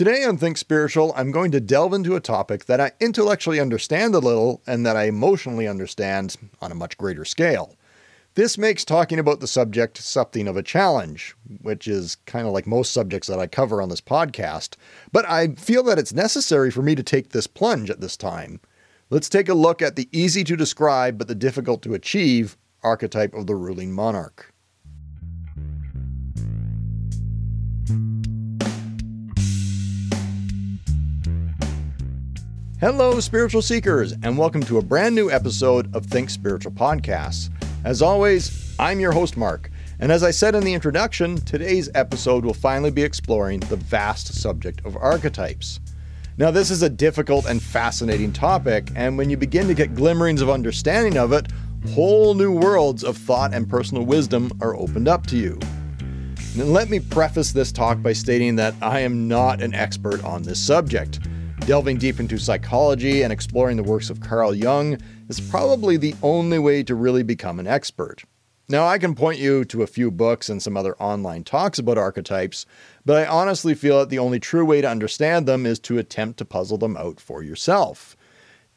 Today on Think Spiritual, I'm going to delve into a topic that I intellectually understand a little and that I emotionally understand on a much greater scale. This makes talking about the subject something of a challenge, which is kind of like most subjects that I cover on this podcast, but I feel that it's necessary for me to take this plunge at this time. Let's take a look at the easy to describe but the difficult to achieve archetype of the ruling monarch. Hello, spiritual seekers, and welcome to a brand new episode of Think Spiritual Podcasts. As always, I'm your host, Mark, and as I said in the introduction, today's episode will finally be exploring the vast subject of archetypes. Now, this is a difficult and fascinating topic, and when you begin to get glimmerings of understanding of it, whole new worlds of thought and personal wisdom are opened up to you. Now, let me preface this talk by stating that I am not an expert on this subject. Delving deep into psychology and exploring the works of Carl Jung is probably the only way to really become an expert. Now, I can point you to a few books and some other online talks about archetypes, but I honestly feel that the only true way to understand them is to attempt to puzzle them out for yourself.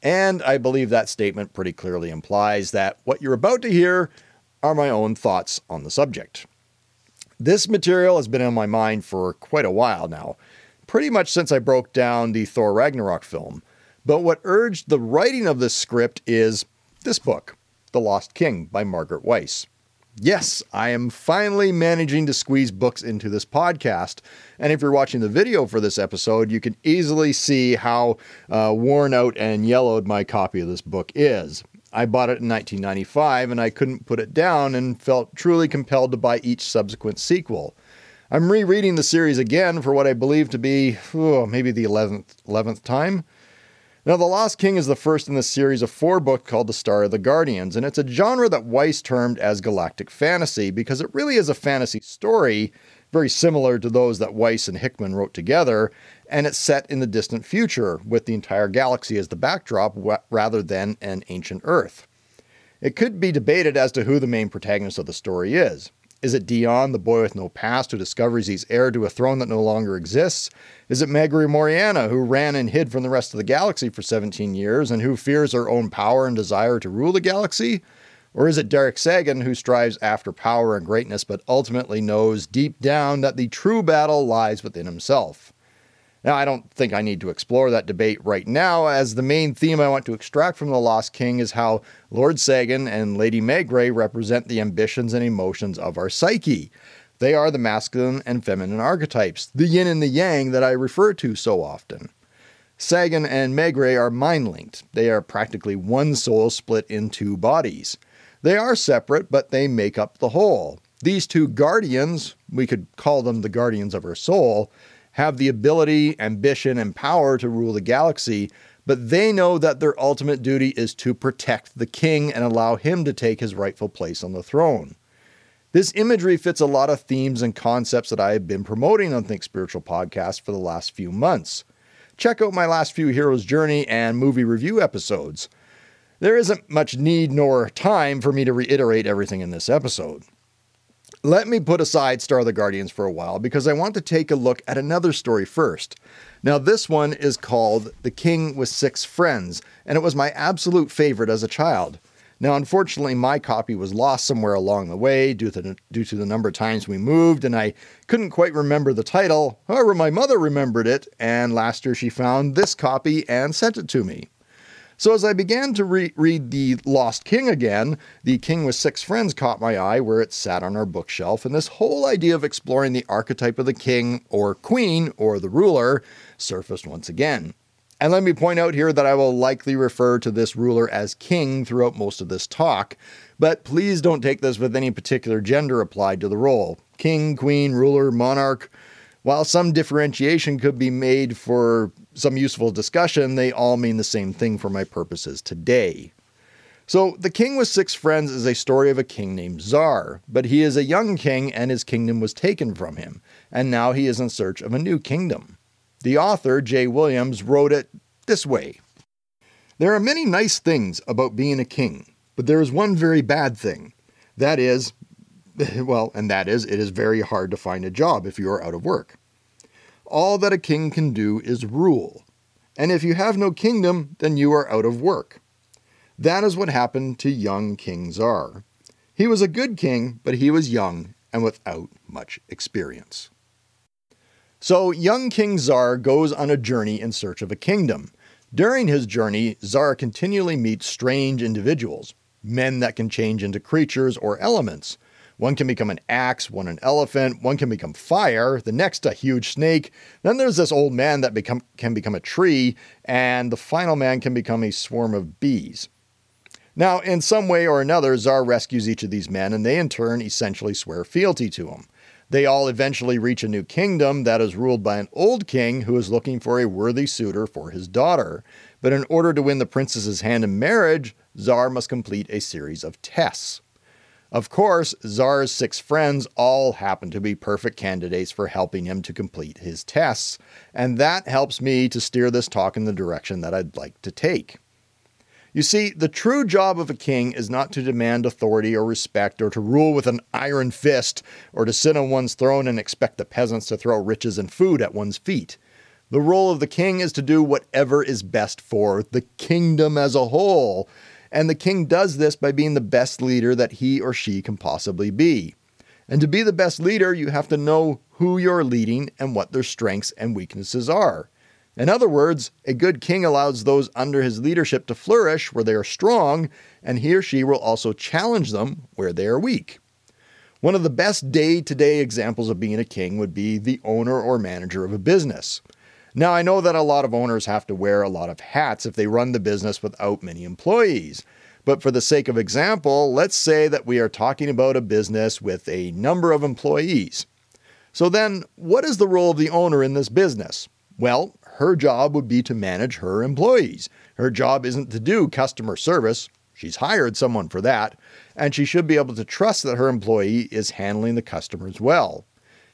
And I believe that statement pretty clearly implies that what you're about to hear are my own thoughts on the subject. This material has been on my mind for quite a while now, pretty much since I broke down the Thor Ragnarok film. But what urged the writing of this script is this book, The Lost King by Margaret Weis. Yes, I am finally managing to squeeze books into this podcast. And if you're watching the video for this episode, you can easily see how uh, worn out and yellowed my copy of this book is. I bought it in 1995 and I couldn't put it down and felt truly compelled to buy each subsequent sequel. I'm rereading the series again for what I believe to be oh, maybe the 11th, 11th time. Now, The Lost King is the first in the series of four books called The Star of the Guardians, and it's a genre that Weis termed as galactic fantasy because it really is a fantasy story, very similar to those that Weis and Hickman wrote together, and it's set in the distant future with the entire galaxy as the backdrop rather than an ancient Earth. It could be debated as to who the main protagonist of the story is. Is it Dion, the boy with no past, who discovers he's heir to a throne that no longer exists? Is it Maigrey Morianna, who ran and hid from the rest of the galaxy for 17 years and who fears her own power and desire to rule the galaxy? Or is it Derek Sagan, who strives after power and greatness but ultimately knows deep down that the true battle lies within himself? Now, I don't think I need to explore that debate right now, as the main theme I want to extract from The Lost King is how Lord Sagan and Lady Maigrey represent the ambitions and emotions of our psyche. They are the masculine and feminine archetypes, the yin and the yang that I refer to so often. Sagan and Maigrey are mind linked. They are practically one soul split in two bodies. They are separate, but they make up the whole. These two guardians, we could call them the guardians of our soul, have the ability, ambition, and power to rule the galaxy, but they know that their ultimate duty is to protect the king and allow him to take his rightful place on the throne. This imagery fits a lot of themes and concepts that I have been promoting on Think Spiritual podcast for the last few months. Check out my last few Heroes Journey and movie review episodes. There isn't much need nor time for me to reiterate everything in this episode. Let me put aside Star of the Guardians for a while because I want to take a look at another story first. Now, this one is called The King with Six Friends, and it was my absolute favorite as a child. Now, unfortunately, my copy was lost somewhere along the way due to, the, due to the number of times we moved, and I couldn't quite remember the title. However, my mother remembered it, and last year she found this copy and sent it to me. So as I began to re- read The Lost King again, The King with Six Friends caught my eye where it sat on our bookshelf, and this whole idea of exploring the archetype of the king or queen or the ruler surfaced once again. And let me point out here that I will likely refer to this ruler as king throughout most of this talk, but please don't take this with any particular gender applied to the role. King, queen, ruler, monarch, while some differentiation could be made for some useful discussion, they all mean the same thing for my purposes today. So, The King with Six Friends is a story of a king named Czar, but he is a young king and his kingdom was taken from him, and now he is in search of a new kingdom. The author, Jay Williams, wrote it this way There are many nice things about being a king, but there is one very bad thing. That is, well, and that is, it is very hard to find a job if you are out of work. all that a king can do is rule. And if you have no kingdom, then you are out of work. That is what happened to young King Czar. He was a good king, but he was young and without much experience. So, young King Czar goes on a journey in search of a kingdom. During his journey, Czar continually meets strange individuals, men that can change into creatures or elements. One can become an axe, one an elephant, one can become fire, the next a huge snake. Then there's this old man that become, can become a tree, and the final man can become a swarm of bees. Now, in some way or another, Czar rescues each of these men, and they in turn essentially swear fealty to him. They all eventually reach a new kingdom that is ruled by an old king who is looking for a worthy suitor for his daughter. But in order to win the princess's hand in marriage, Czar must complete a series of tests. Of course, Czar's six friends all happen to be perfect candidates for helping him to complete his tests, and that helps me to steer this talk in the direction that I'd like to take. You see, the true job of a king is not to demand authority or respect or to rule with an iron fist or to sit on one's throne and expect the peasants to throw riches and food at one's feet. The role of the king is to do whatever is best for the kingdom as a whole, and the king does this by being the best leader that he or she can possibly be. And to be the best leader, you have to know who you're leading and what their strengths and weaknesses are. In other words, a good king allows those under his leadership to flourish where they are strong, and he or she will also challenge them where they are weak. One of the best day to day examples of being a king would be the owner or manager of a business. Now, I know that a lot of owners have to wear a lot of hats if they run the business without many employees. But for the sake of example, let's say that we are talking about a business with a number of employees. So then, what is the role of the owner in this business? Well, her job would be to manage her employees. Her job isn't to do customer service. She's hired someone for that, and she should be able to trust that her employee is handling the customers well.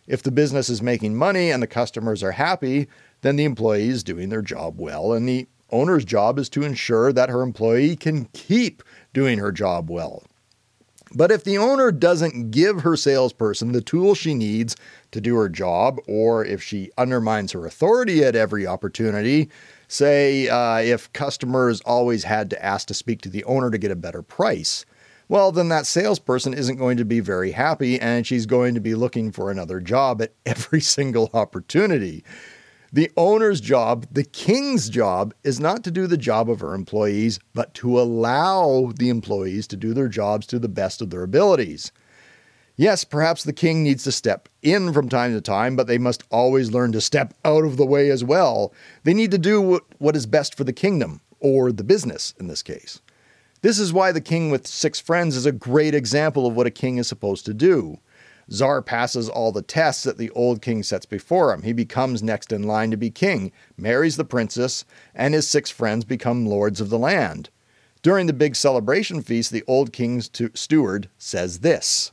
If the business is making money and the customers are happy, then the employee is doing their job well, and the owner's job is to ensure that her employee can keep doing her job well. But if the owner doesn't give her salesperson the tools she needs to do her job, or if she undermines her authority at every opportunity, say uh, if customers always had to ask to speak to the owner to get a better price, well, then that salesperson isn't going to be very happy and she's going to be looking for another job at every single opportunity. The owner's job, the king's job, is not to do the job of her employees, but to allow the employees to do their jobs to the best of their abilities. Yes, perhaps the king needs to step in from time to time, but they must always learn to step out of the way as well. They need to do what is best for the kingdom, or the business in this case. This is why the king with six friends is a great example of what a king is supposed to do. Czar passes all the tests that the old king sets before him. He becomes next in line to be king, marries the princess, and his six friends become lords of the land. During the big celebration feast, the old king's steward says this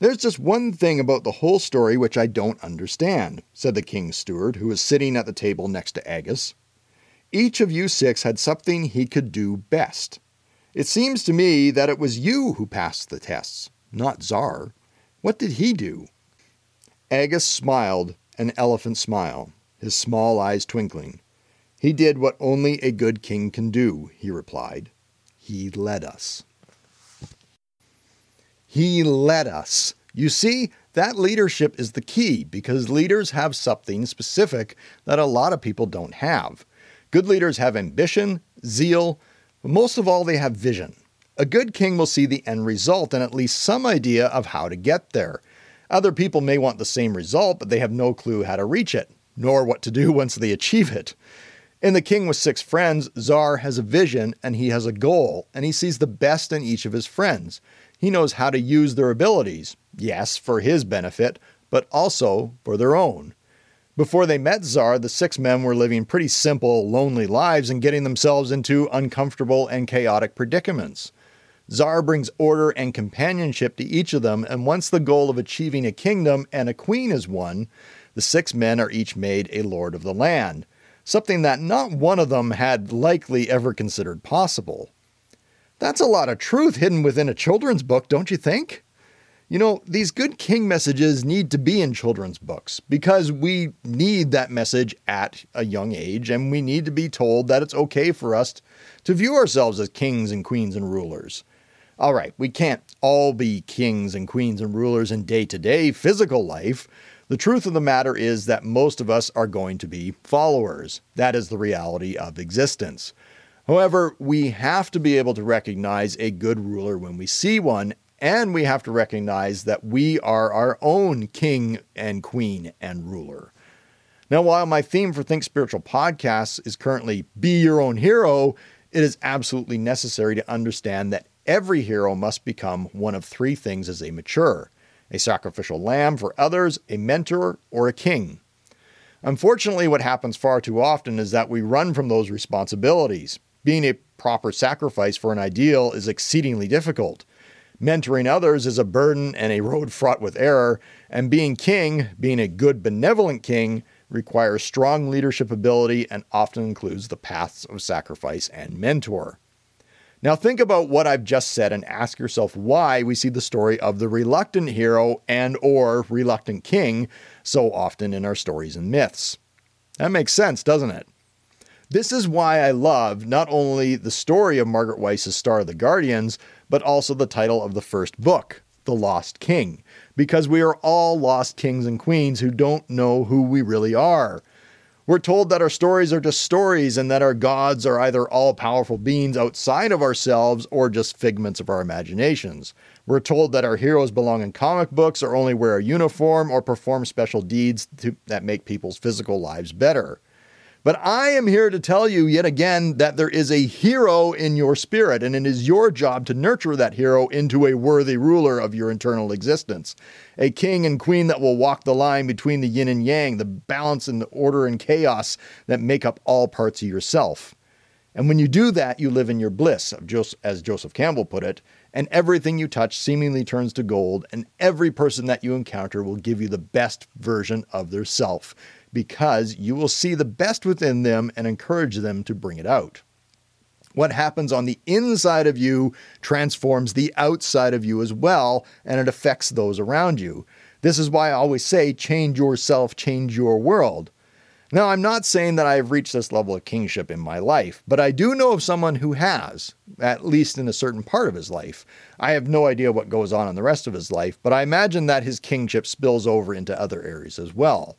There's just one thing about the whole story which I don't understand, said the king's steward, who was sitting at the table next to Agus. Each of you six had something he could do best. It seems to me that it was you who passed the tests, not Czar. What did he do? Agus smiled an elephant smile, his small eyes twinkling. He did what only a good king can do, he replied. He led us. He led us. You see, that leadership is the key because leaders have something specific that a lot of people don't have. Good leaders have ambition, zeal, but most of all, they have vision. A good king will see the end result and at least some idea of how to get there. Other people may want the same result, but they have no clue how to reach it, nor what to do once they achieve it. In The King with Six Friends, Czar has a vision and he has a goal, and he sees the best in each of his friends. He knows how to use their abilities, yes, for his benefit, but also for their own. Before they met Czar, the six men were living pretty simple, lonely lives and getting themselves into uncomfortable and chaotic predicaments. Czar brings order and companionship to each of them, and once the goal of achieving a kingdom and a queen is won, the six men are each made a lord of the land, something that not one of them had likely ever considered possible. That's a lot of truth hidden within a children's book, don't you think? You know, these good king messages need to be in children's books because we need that message at a young age and we need to be told that it's okay for us to view ourselves as kings and queens and rulers. All right, we can't all be kings and queens and rulers in day to day physical life. The truth of the matter is that most of us are going to be followers. That is the reality of existence. However, we have to be able to recognize a good ruler when we see one, and we have to recognize that we are our own king and queen and ruler. Now, while my theme for Think Spiritual podcasts is currently Be Your Own Hero, it is absolutely necessary to understand that every hero must become one of three things as they mature a sacrificial lamb for others, a mentor, or a king. Unfortunately, what happens far too often is that we run from those responsibilities. Being a proper sacrifice for an ideal is exceedingly difficult. Mentoring others is a burden and a road fraught with error, and being king, being a good, benevolent king, requires strong leadership ability and often includes the paths of sacrifice and mentor. Now think about what I've just said and ask yourself why we see the story of the reluctant hero and or reluctant king so often in our stories and myths. That makes sense, doesn't it? This is why I love not only the story of Margaret Weis's Star of the Guardians, but also the title of the first book, The Lost King, because we are all lost kings and queens who don't know who we really are. We're told that our stories are just stories and that our gods are either all powerful beings outside of ourselves or just figments of our imaginations. We're told that our heroes belong in comic books or only wear a uniform or perform special deeds to, that make people's physical lives better. But I am here to tell you yet again that there is a hero in your spirit, and it is your job to nurture that hero into a worthy ruler of your internal existence. A king and queen that will walk the line between the yin and yang, the balance and the order and chaos that make up all parts of yourself. And when you do that, you live in your bliss, as Joseph Campbell put it, and everything you touch seemingly turns to gold, and every person that you encounter will give you the best version of their self because you will see the best within them and encourage them to bring it out. What happens on the inside of you transforms the outside of you as well, and it affects those around you. This is why I always say change yourself, change your world. Now, I'm not saying that I have reached this level of kingship in my life, but I do know of someone who has, at least in a certain part of his life. I have no idea what goes on in the rest of his life, but I imagine that his kingship spills over into other areas as well.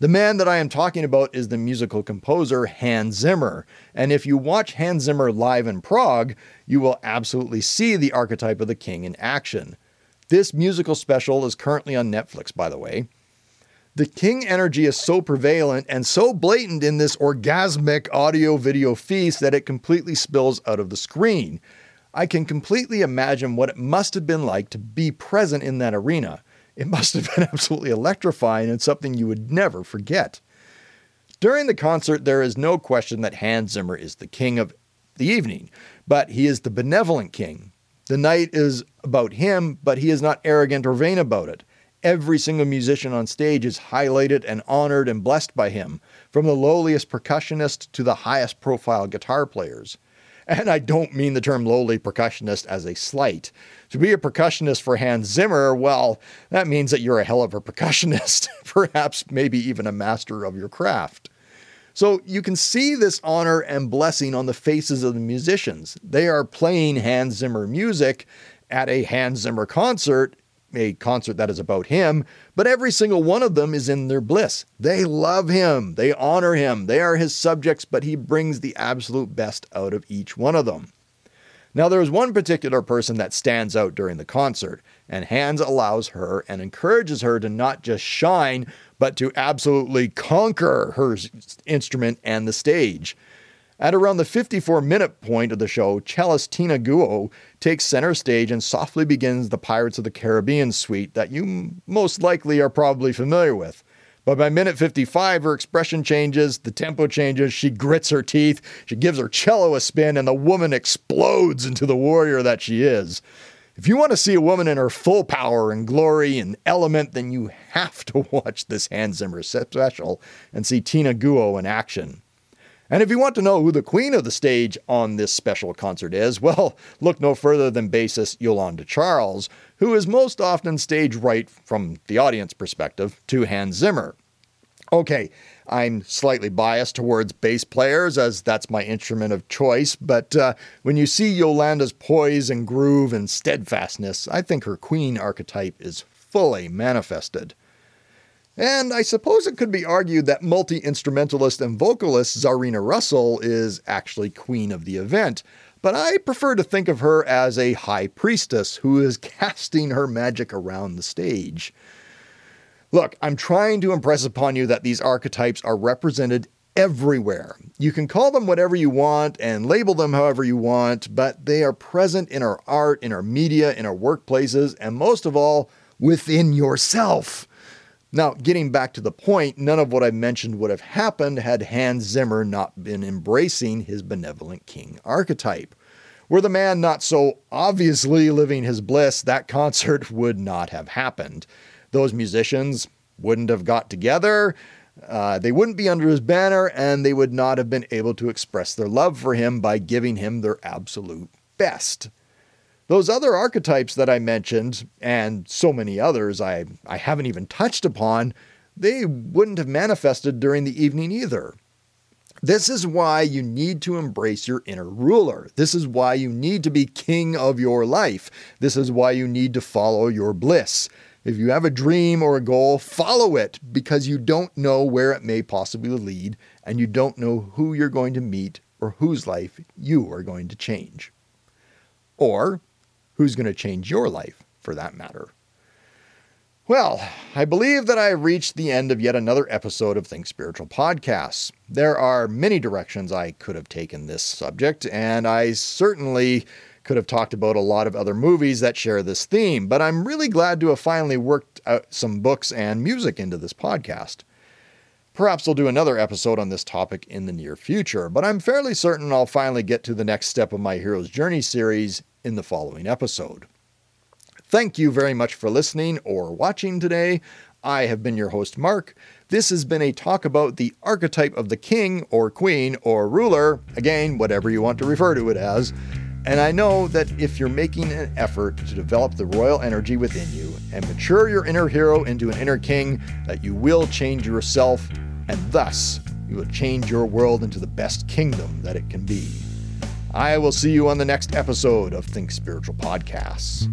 The man that I am talking about is the musical composer Hans Zimmer. And if you watch Hans Zimmer live in Prague, you will absolutely see the archetype of the king in action. This musical special is currently on Netflix, by the way. The king energy is so prevalent and so blatant in this orgasmic audio video feast that it completely spills out of the screen. I can completely imagine what it must have been like to be present in that arena. It must have been absolutely electrifying and something you would never forget. During the concert, there is no question that Hans Zimmer is the king of the evening, but he is the benevolent king. The night is about him, but he is not arrogant or vain about it. Every single musician on stage is highlighted and honored and blessed by him, from the lowliest percussionist to the highest profile guitar players. And I don't mean the term lowly percussionist as a slight. To be a percussionist for Hans Zimmer, well, that means that you're a hell of a percussionist, perhaps maybe even a master of your craft. So you can see this honor and blessing on the faces of the musicians. They are playing Hans Zimmer music at a Hans Zimmer concert, a concert that is about him, but every single one of them is in their bliss. They love him, they honor him, they are his subjects, but he brings the absolute best out of each one of them. Now, there is one particular person that stands out during the concert, and Hans allows her and encourages her to not just shine, but to absolutely conquer her instrument and the stage. At around the 54 minute point of the show, cellist Tina Guo takes center stage and softly begins the Pirates of the Caribbean suite that you most likely are probably familiar with. But by minute 55, her expression changes, the tempo changes, she grits her teeth, she gives her cello a spin, and the woman explodes into the warrior that she is. If you want to see a woman in her full power and glory and element, then you have to watch this Hans Zimmer special and see Tina Guo in action. And if you want to know who the queen of the stage on this special concert is, well, look no further than bassist Yolanda Charles, who is most often stage right from the audience perspective to Hans Zimmer. Okay, I'm slightly biased towards bass players as that's my instrument of choice, but uh, when you see Yolanda's poise and groove and steadfastness, I think her queen archetype is fully manifested. And I suppose it could be argued that multi instrumentalist and vocalist Czarina Russell is actually queen of the event, but I prefer to think of her as a high priestess who is casting her magic around the stage. Look, I'm trying to impress upon you that these archetypes are represented everywhere. You can call them whatever you want and label them however you want, but they are present in our art, in our media, in our workplaces, and most of all, within yourself. Now, getting back to the point, none of what I mentioned would have happened had Hans Zimmer not been embracing his benevolent king archetype. Were the man not so obviously living his bliss, that concert would not have happened those musicians wouldn't have got together. Uh, they wouldn't be under his banner, and they would not have been able to express their love for him by giving him their absolute best. Those other archetypes that I mentioned, and so many others I, I haven't even touched upon, they wouldn't have manifested during the evening either. This is why you need to embrace your inner ruler. This is why you need to be king of your life. This is why you need to follow your bliss. If you have a dream or a goal, follow it because you don't know where it may possibly lead and you don't know who you're going to meet or whose life you are going to change. Or who's going to change your life for that matter. Well, I believe that I have reached the end of yet another episode of Think Spiritual Podcasts. There are many directions I could have taken this subject, and I certainly could have talked about a lot of other movies that share this theme, but I'm really glad to have finally worked out some books and music into this podcast. Perhaps I'll do another episode on this topic in the near future, but I'm fairly certain I'll finally get to the next step of my Hero's Journey series in the following episode. Thank you very much for listening or watching today. I have been your host, Mark. This has been a talk about the archetype of the king or queen or ruler, again, whatever you want to refer to it as. And I know that if you're making an effort to develop the royal energy within you and mature your inner hero into an inner king, that you will change yourself and thus you will change your world into the best kingdom that it can be. I will see you on the next episode of Think Spiritual Podcasts.